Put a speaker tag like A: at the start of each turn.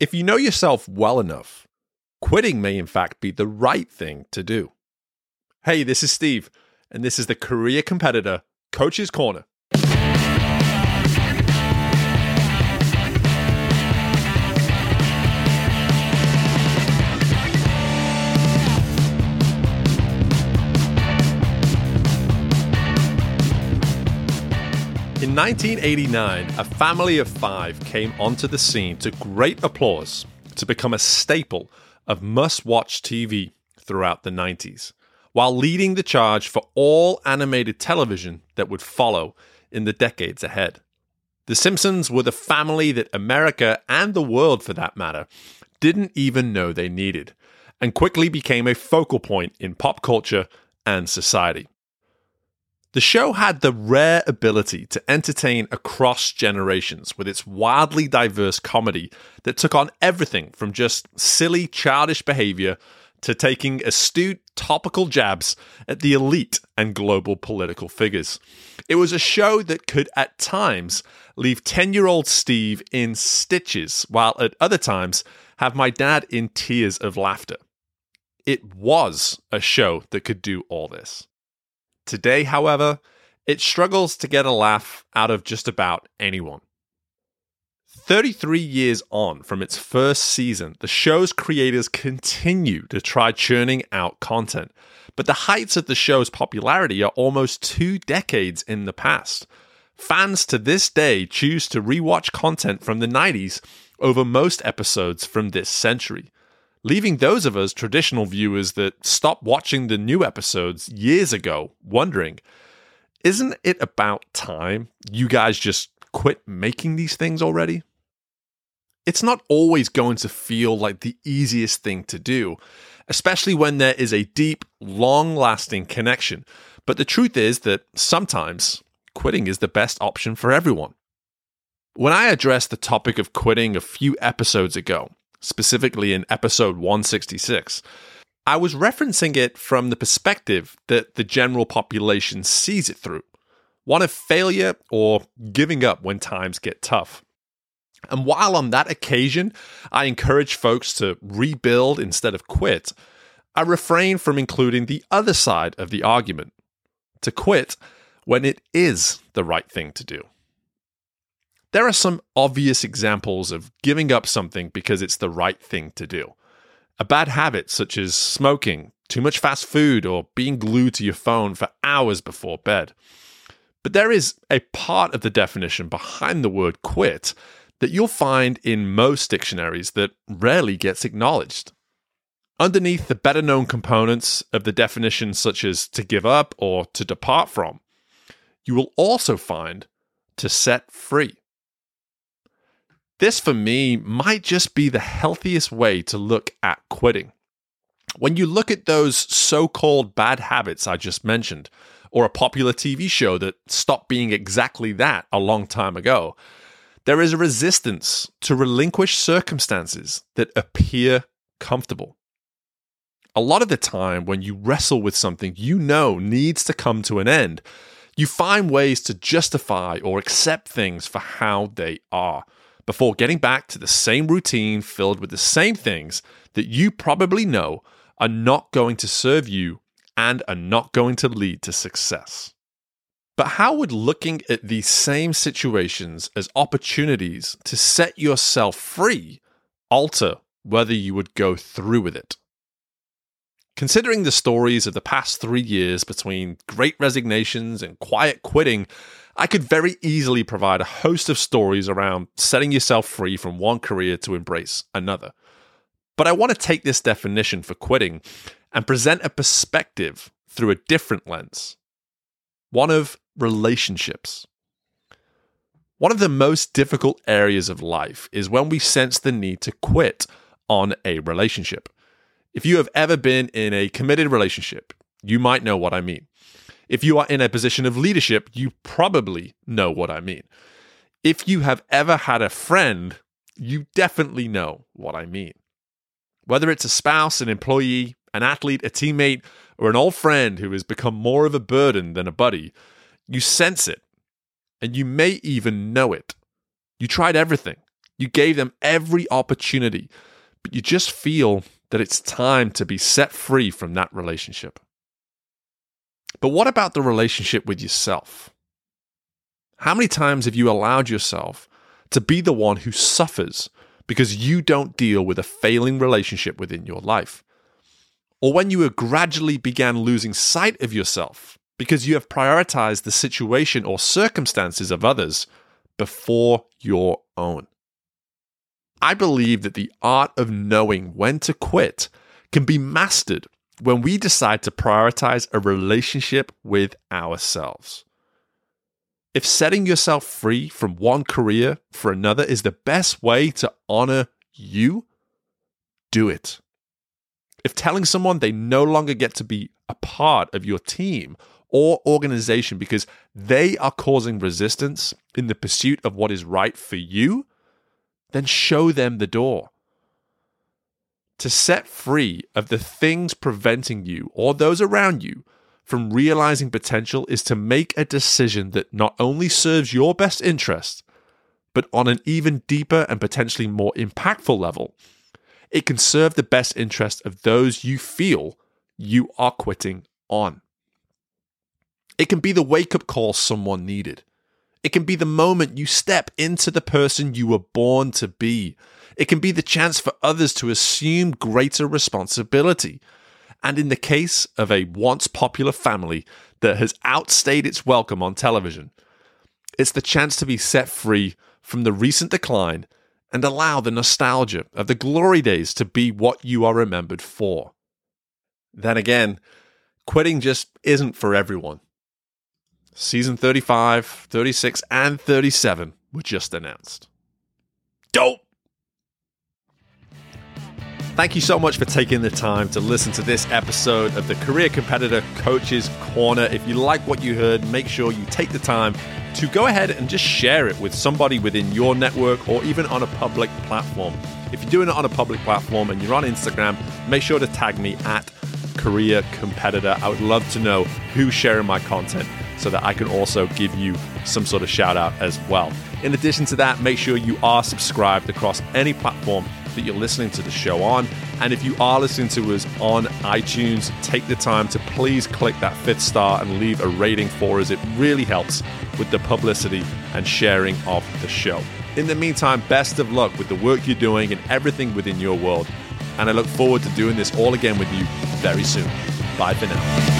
A: If you know yourself well enough, quitting may in fact be the right thing to do. Hey, this is Steve, and this is the Career Competitor Coach's Corner. 1989, a family of five came onto the scene to great applause to become a staple of must watch TV throughout the 90s, while leading the charge for all animated television that would follow in the decades ahead. The Simpsons were the family that America and the world, for that matter, didn't even know they needed, and quickly became a focal point in pop culture and society. The show had the rare ability to entertain across generations with its wildly diverse comedy that took on everything from just silly, childish behavior to taking astute, topical jabs at the elite and global political figures. It was a show that could, at times, leave 10 year old Steve in stitches, while at other times, have my dad in tears of laughter. It was a show that could do all this. Today, however, it struggles to get a laugh out of just about anyone. 33 years on from its first season, the show's creators continue to try churning out content, but the heights of the show's popularity are almost two decades in the past. Fans to this day choose to rewatch content from the 90s over most episodes from this century leaving those of us traditional viewers that stopped watching the new episodes years ago wondering isn't it about time you guys just quit making these things already? It's not always going to feel like the easiest thing to do, especially when there is a deep, long lasting connection. But the truth is that sometimes quitting is the best option for everyone. When I addressed the topic of quitting a few episodes ago, specifically in episode 166. I was referencing it from the perspective that the general population sees it through one of failure or giving up when times get tough. And while on that occasion I encourage folks to rebuild instead of quit, I refrain from including the other side of the argument to quit when it is the right thing to do. There are some obvious examples of giving up something because it's the right thing to do. A bad habit such as smoking, too much fast food, or being glued to your phone for hours before bed. But there is a part of the definition behind the word quit that you'll find in most dictionaries that rarely gets acknowledged. Underneath the better known components of the definition, such as to give up or to depart from, you will also find to set free. This, for me, might just be the healthiest way to look at quitting. When you look at those so called bad habits I just mentioned, or a popular TV show that stopped being exactly that a long time ago, there is a resistance to relinquish circumstances that appear comfortable. A lot of the time, when you wrestle with something you know needs to come to an end, you find ways to justify or accept things for how they are before getting back to the same routine filled with the same things that you probably know are not going to serve you and are not going to lead to success. But how would looking at these same situations as opportunities to set yourself free alter whether you would go through with it? Considering the stories of the past three years between great resignations and quiet quitting, I could very easily provide a host of stories around setting yourself free from one career to embrace another. But I want to take this definition for quitting and present a perspective through a different lens one of relationships. One of the most difficult areas of life is when we sense the need to quit on a relationship. If you have ever been in a committed relationship, you might know what I mean. If you are in a position of leadership, you probably know what I mean. If you have ever had a friend, you definitely know what I mean. Whether it's a spouse, an employee, an athlete, a teammate, or an old friend who has become more of a burden than a buddy, you sense it. And you may even know it. You tried everything. You gave them every opportunity, but you just feel that it's time to be set free from that relationship. But what about the relationship with yourself? How many times have you allowed yourself to be the one who suffers because you don't deal with a failing relationship within your life? Or when you gradually began losing sight of yourself because you have prioritized the situation or circumstances of others before your own? I believe that the art of knowing when to quit can be mastered when we decide to prioritize a relationship with ourselves. If setting yourself free from one career for another is the best way to honor you, do it. If telling someone they no longer get to be a part of your team or organization because they are causing resistance in the pursuit of what is right for you, then show them the door. To set free of the things preventing you or those around you from realizing potential is to make a decision that not only serves your best interest, but on an even deeper and potentially more impactful level, it can serve the best interest of those you feel you are quitting on. It can be the wake up call someone needed. It can be the moment you step into the person you were born to be. It can be the chance for others to assume greater responsibility. And in the case of a once popular family that has outstayed its welcome on television, it's the chance to be set free from the recent decline and allow the nostalgia of the glory days to be what you are remembered for. Then again, quitting just isn't for everyone. Season 35, 36, and 37 were just announced. Dope! Thank you so much for taking the time to listen to this episode of the Career Competitor Coaches Corner. If you like what you heard, make sure you take the time to go ahead and just share it with somebody within your network or even on a public platform. If you're doing it on a public platform and you're on Instagram, make sure to tag me at Career Competitor. I would love to know who's sharing my content so that I can also give you some sort of shout out as well. In addition to that, make sure you are subscribed across any platform that you're listening to the show on. And if you are listening to us on iTunes, take the time to please click that fifth star and leave a rating for us. It really helps with the publicity and sharing of the show. In the meantime, best of luck with the work you're doing and everything within your world. And I look forward to doing this all again with you very soon. Bye for now.